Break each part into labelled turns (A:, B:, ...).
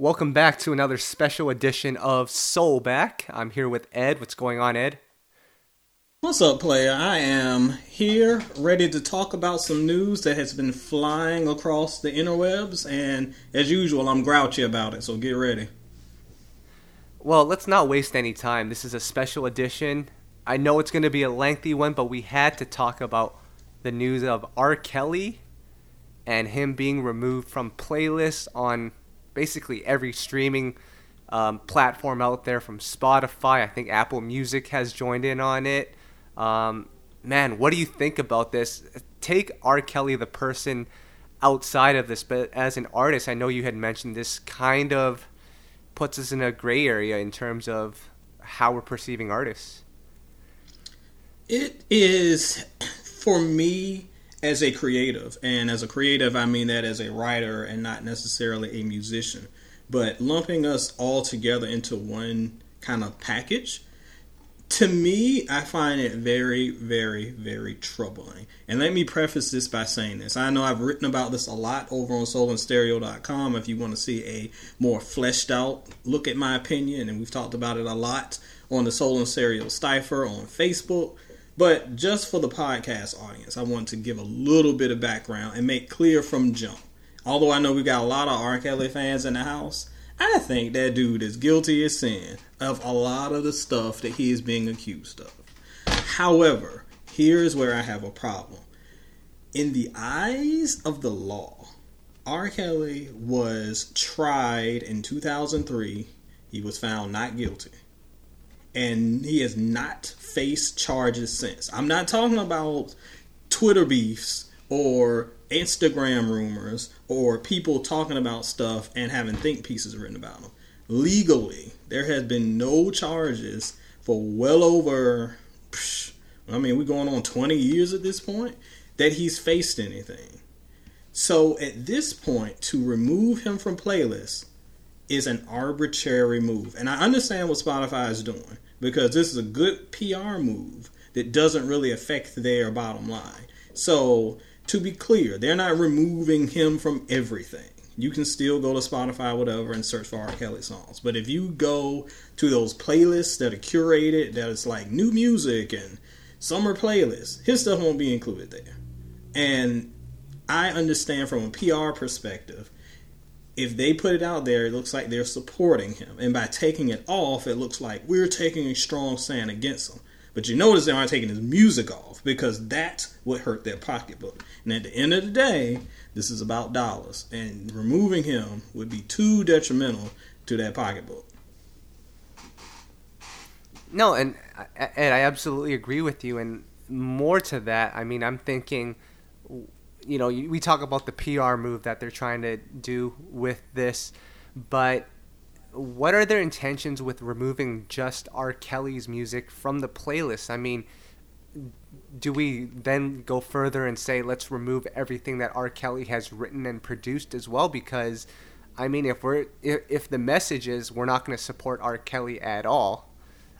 A: Welcome back to another special edition of Soul Back. I'm here with Ed. What's going on, Ed?
B: What's up, player? I am here ready to talk about some news that has been flying across the interwebs, and as usual, I'm grouchy about it, so get ready.
A: Well, let's not waste any time. This is a special edition. I know it's going to be a lengthy one, but we had to talk about the news of R. Kelly and him being removed from playlists on basically every streaming um, platform out there from Spotify. I think Apple Music has joined in on it. Um, man, what do you think about this? Take R. Kelly, the person outside of this, but as an artist, I know you had mentioned this kind of puts us in a gray area in terms of how we're perceiving artists.
B: It is, for me, as a creative, and as a creative, I mean that as a writer and not necessarily a musician, but lumping us all together into one kind of package, to me, I find it very, very, very troubling. And let me preface this by saying this. I know I've written about this a lot over on soulandstereo.com if you want to see a more fleshed out look at my opinion, and we've talked about it a lot on the Soul and Stereo Cipher on Facebook. But just for the podcast audience, I want to give a little bit of background and make clear from jump. Although I know we got a lot of R. Kelly fans in the house, I think that dude is guilty as sin of a lot of the stuff that he is being accused of. However, here's where I have a problem. In the eyes of the law, R. Kelly was tried in 2003. He was found not guilty and he has not faced charges since. I'm not talking about Twitter beefs or Instagram rumors or people talking about stuff and having think pieces written about them. Legally, there has been no charges for well over, I mean, we're going on 20 years at this point, that he's faced anything. So at this point, to remove him from playlists is an arbitrary move. And I understand what Spotify is doing because this is a good PR move that doesn't really affect their bottom line. So, to be clear, they're not removing him from everything. You can still go to Spotify, whatever, and search for R. Kelly songs. But if you go to those playlists that are curated, that is like new music and summer playlists, his stuff won't be included there. And I understand from a PR perspective if they put it out there, it looks like they're supporting him. And by taking it off, it looks like we're taking a strong stand against him. But you notice they aren't taking his music off because that's what hurt their pocketbook. And at the end of the day, this is about dollars. And removing him would be too detrimental to that pocketbook.
A: No, and and I absolutely agree with you. And more to that, I mean, I'm thinking you know, we talk about the PR move that they're trying to do with this, but what are their intentions with removing just R. Kelly's music from the playlist? I mean, do we then go further and say let's remove everything that R. Kelly has written and produced as well? Because, I mean, if we're if, if the message is we're not going to support R. Kelly at all,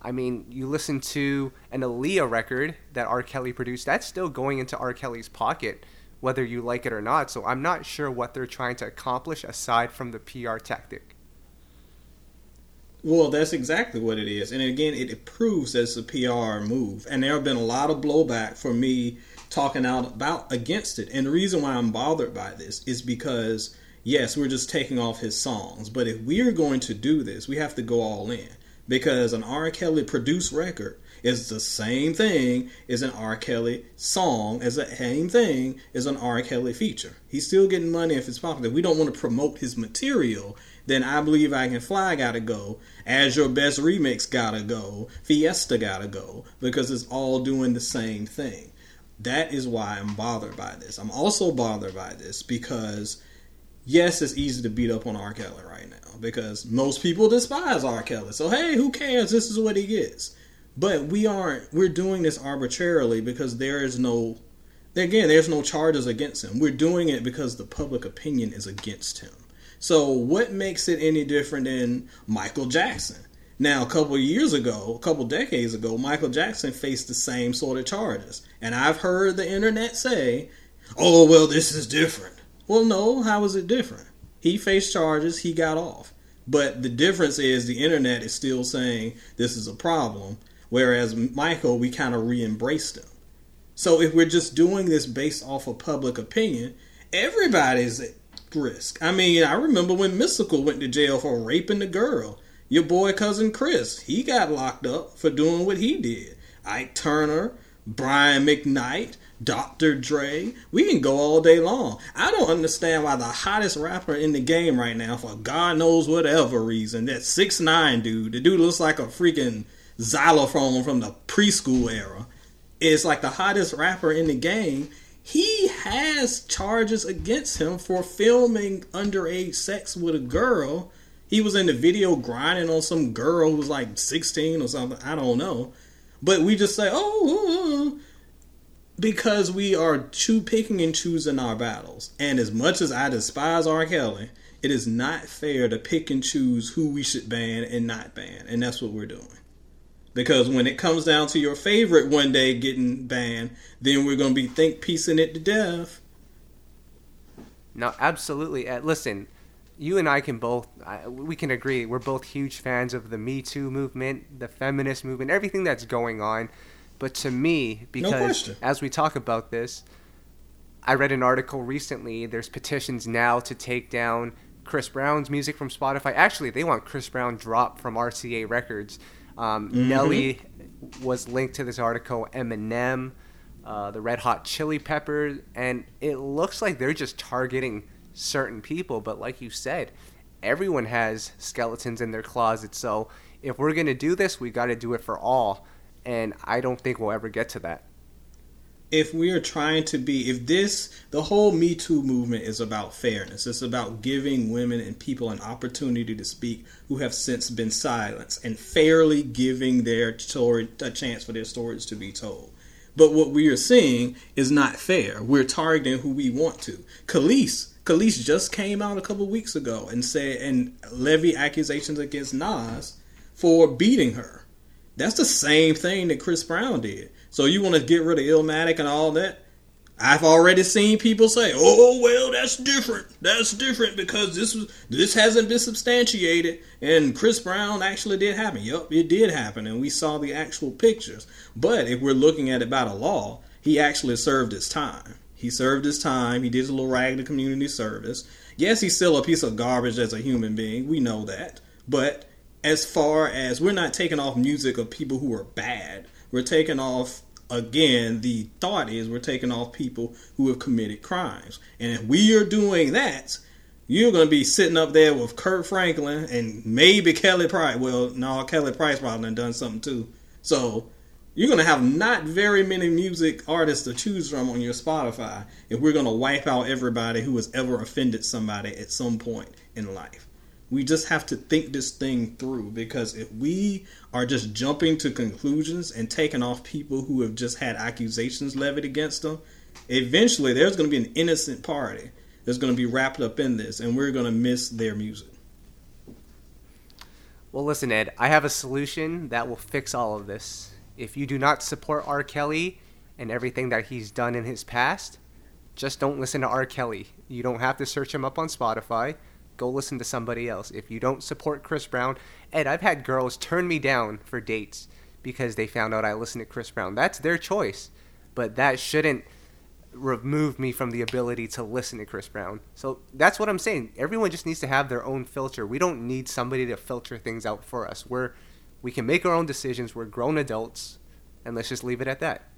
A: I mean, you listen to an Aaliyah record that R. Kelly produced, that's still going into R. Kelly's pocket whether you like it or not. So I'm not sure what they're trying to accomplish aside from the PR tactic.
B: Well, that's exactly what it is. And again, it proves as a PR move. And there have been a lot of blowback for me talking out about against it. And the reason why I'm bothered by this is because yes, we're just taking off his songs, but if we're going to do this, we have to go all in because an R. Kelly produced record is the same thing as an R. Kelly song, as the same thing as an R. Kelly feature. He's still getting money if it's popular. If we don't want to promote his material, then I believe I Can Fly gotta go. As Your Best Remix gotta go. Fiesta gotta go. Because it's all doing the same thing. That is why I'm bothered by this. I'm also bothered by this because yes, it's easy to beat up on R. Kelly right now because most people despise R. Kelly. So hey, who cares? This is what he gets. But we aren't. We're doing this arbitrarily because there is no. Again, there's no charges against him. We're doing it because the public opinion is against him. So what makes it any different than Michael Jackson? Now, a couple years ago, a couple decades ago, Michael Jackson faced the same sort of charges. And I've heard the internet say, oh, well, this is different. Well, no, how is it different? He faced charges, he got off. But the difference is the internet is still saying this is a problem, whereas Michael, we kind of re embraced him. So if we're just doing this based off of public opinion, everybody's at risk. I mean, I remember when Mystikal went to jail for raping the girl. Your boy cousin Chris, he got locked up for doing what he did. Ike Turner, Brian McKnight, Dr. Dre. We can go all day long. I don't understand why the hottest rapper in the game right now, for God knows whatever reason, that six nine dude, the dude looks like a freaking xylophone from the preschool era, is like the hottest rapper in the game. He has charges against him for filming underage sex with a girl. He was in the video grinding on some girl who was like 16 or something. I don't know. But we just say, oh, uh, uh, because we are too picking and choosing our battles. And as much as I despise R. Kelly, it is not fair to pick and choose who we should ban and not ban. And that's what we're doing. Because when it comes down to your favorite one day getting banned, then we're going to be think piecing it to death.
A: No, absolutely. Uh, listen, you and I can both uh, we can agree we're both huge fans of the Me Too movement, the feminist movement, everything that's going on. But to me, because no as we talk about this, I read an article recently. There's petitions now to take down Chris Brown's music from Spotify. Actually, they want Chris Brown dropped from RCA Records. Um, mm-hmm. Nelly was linked to this article. Eminem, uh, the Red Hot Chili Peppers, and it looks like they're just targeting certain people. But like you said, everyone has skeletons in their closet. So if we're gonna do this, we got to do it for all and I don't think we'll ever get to that.
B: If we are trying to be, if this, the whole Me Too movement is about fairness, it's about giving women and people an opportunity to speak who have since been silenced and fairly giving their story a chance for their stories to be told. But what we are seeing is not fair. We're targeting who we want to. Kelis, Kelis just came out a couple weeks ago and said and levy accusations against Nas for beating her. That's the same thing that Chris Brown did. So you want to get rid of Illmatic and all that? I've already seen people say, "Oh well, that's different. That's different because this was this hasn't been substantiated." And Chris Brown actually did happen. Yup, it did happen, and we saw the actual pictures. But if we're looking at it by the law, he actually served his time. He served his time. He did a little rag to community service. Yes, he's still a piece of garbage as a human being. We know that, but as far as we're not taking off music of people who are bad. We're taking off again, the thought is we're taking off people who have committed crimes. And if we are doing that, you're going to be sitting up there with Kirk Franklin and maybe Kelly Price. Well, no, Kelly Price probably done something too. So you're going to have not very many music artists to choose from on your Spotify if we're going to wipe out everybody who has ever offended somebody at some point in life. We just have to think this thing through because if we are just jumping to conclusions and taking off people who have just had accusations levied against them, eventually there's going to be an innocent party that's going to be wrapped up in this, and we're going to miss their music.
A: Well, listen, Ed, I have a solution that will fix all of this. If you do not support R. Kelly and everything that he's done in his past, just don't listen to R. Kelly. You don't have to search him up on Spotify go listen to somebody else. If you don't support Chris Brown, and I've had girls turn me down for dates because they found out I listen to Chris Brown. That's their choice, but that shouldn't remove me from the ability to listen to Chris Brown. So that's what I'm saying. Everyone just needs to have their own filter. We don't need somebody to filter things out for us. We're we can make our own decisions. We're grown adults, and let's just leave it at that.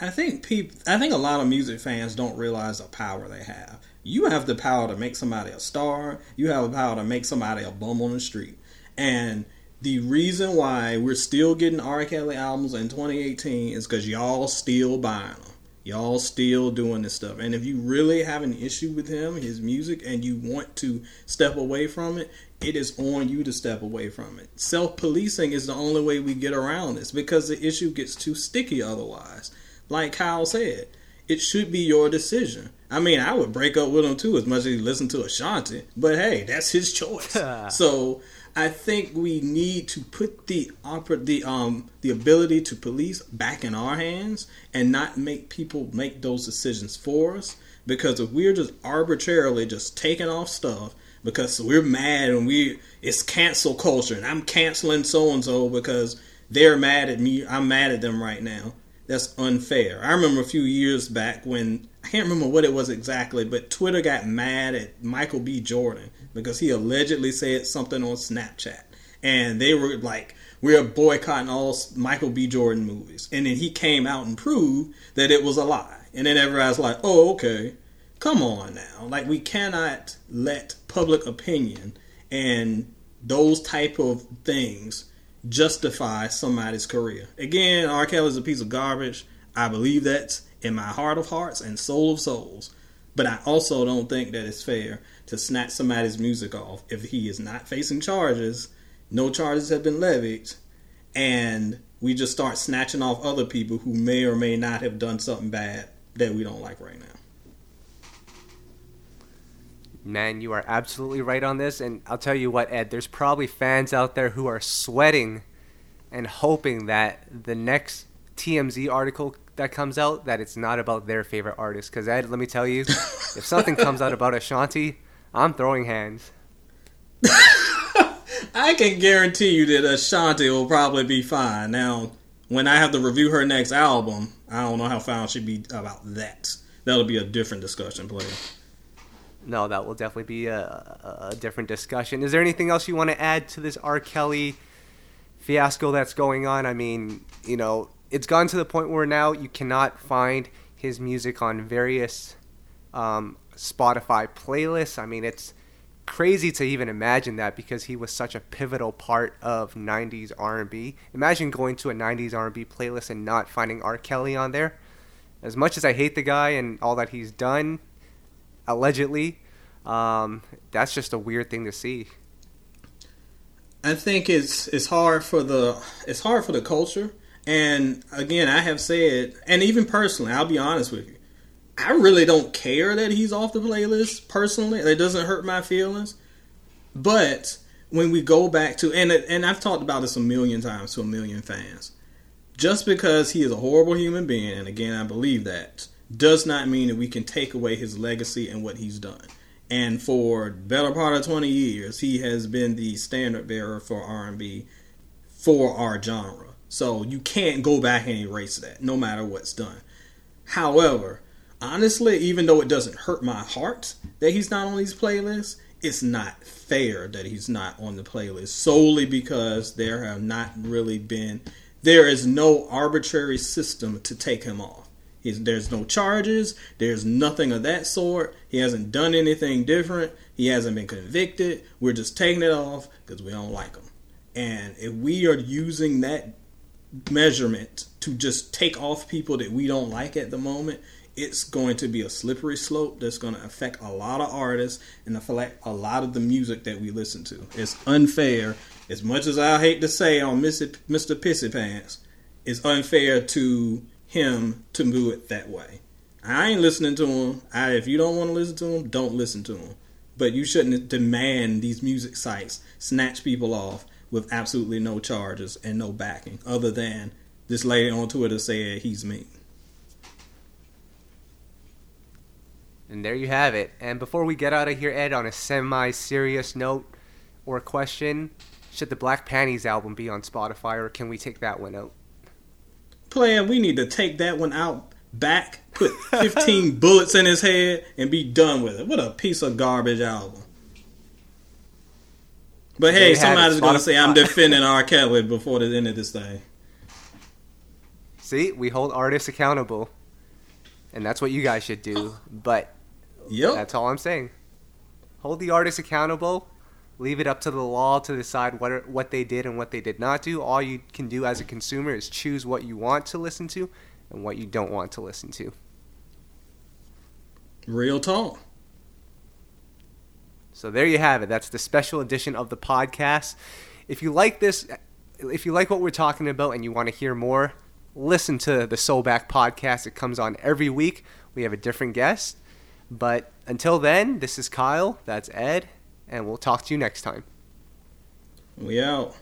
B: I think people. I think a lot of music fans don't realize the power they have you have the power to make somebody a star. You have the power to make somebody a bum on the street. And the reason why we're still getting R. Kelly albums in 2018 is because y'all still buying them. Y'all still doing this stuff. And if you really have an issue with him, his music, and you want to step away from it, it is on you to step away from it. Self policing is the only way we get around this because the issue gets too sticky otherwise. Like Kyle said, it should be your decision. I mean, I would break up with him too, as much as he listened to Ashanti. But hey, that's his choice. so I think we need to put the oper- the um the ability to police back in our hands and not make people make those decisions for us. Because if we're just arbitrarily just taking off stuff because we're mad and we it's cancel culture and I'm canceling so and so because they're mad at me. I'm mad at them right now. That's unfair. I remember a few years back when I can't remember what it was exactly, but Twitter got mad at Michael B. Jordan because he allegedly said something on Snapchat. And they were like, we're boycotting all Michael B. Jordan movies. And then he came out and proved that it was a lie. And then everybody's like, oh, okay. Come on now. Like, we cannot let public opinion and those type of things justify somebody's career. Again, R. Kelly is a piece of garbage. I believe that in my heart of hearts and soul of souls. But I also don't think that it's fair to snatch somebody's music off if he is not facing charges, no charges have been levied, and we just start snatching off other people who may or may not have done something bad that we don't like right now.
A: Man, you are absolutely right on this. And I'll tell you what, Ed, there's probably fans out there who are sweating and hoping that the next TMZ article that comes out that it's not about their favorite artist. Because Ed, let me tell you, if something comes out about Ashanti, I'm throwing hands.
B: I can guarantee you that Ashanti will probably be fine. Now, when I have to review her next album, I don't know how fine she'll be about that. That'll be a different discussion, player
A: no, that will definitely be a, a, different discussion. Is there anything else you want to add to this R. Kelly fiasco that's going on? I mean, you know, it's gone to the point where now you cannot find his music on various um, Spotify playlists. I mean, it's crazy to even imagine that because he was such a pivotal part of 90s R&B. Imagine going to a 90s R&B playlist and not finding R. Kelly on there. As much as I hate the guy and all that he's done, allegedly. Um, that's just a weird thing to see.
B: I think it's it's hard for the it's hard for the culture. And again, I have said, and even personally, I'll be honest with you, I really don't care that he's off the playlist. Personally, it doesn't hurt my feelings. But when we go back to and and I've talked about this a million times to a million fans, just because he is a horrible human being, and again, I believe that does not mean that we can take away his legacy and what he's done. And for better part of 20 years, he has been the standard bearer for R&B for our genre. So you can't go back and erase that, no matter what's done. However, honestly, even though it doesn't hurt my heart that he's not on these playlists, it's not fair that he's not on the playlist solely because there have not really been, there is no arbitrary system to take him off. He's, there's no charges. There's nothing of that sort. He hasn't done anything different. He hasn't been convicted. We're just taking it off because we don't like him. And if we are using that measurement to just take off people that we don't like at the moment, it's going to be a slippery slope that's going to affect a lot of artists and affect a lot of the music that we listen to. It's unfair. As much as I hate to say on Mr. Pissy Pants, it's unfair to him to move it that way. I ain't listening to him. I, if you don't want to listen to him, don't listen to him. But you shouldn't demand these music sites snatch people off with absolutely no charges and no backing, other than this lady on Twitter said he's mean.
A: And there you have it. And before we get out of here, Ed, on a semi-serious note or question, should the Black Panties album be on Spotify, or can we take that one out?
B: Player, we need to take that one out back, put 15 bullets in his head, and be done with it. What a piece of garbage album. But hey, somebody's going to say I'm defending R. Kelly before the end of this thing.
A: See, we hold artists accountable. And that's what you guys should do. But yep. that's all I'm saying. Hold the artists accountable leave it up to the law to decide what are, what they did and what they did not do. All you can do as a consumer is choose what you want to listen to and what you don't want to listen to.
B: Real talk.
A: So there you have it. That's the special edition of the podcast. If you like this, if you like what we're talking about and you want to hear more, listen to the Soulback podcast. It comes on every week. We have a different guest. But until then, this is Kyle. That's Ed and we'll talk to you next time.
B: We out.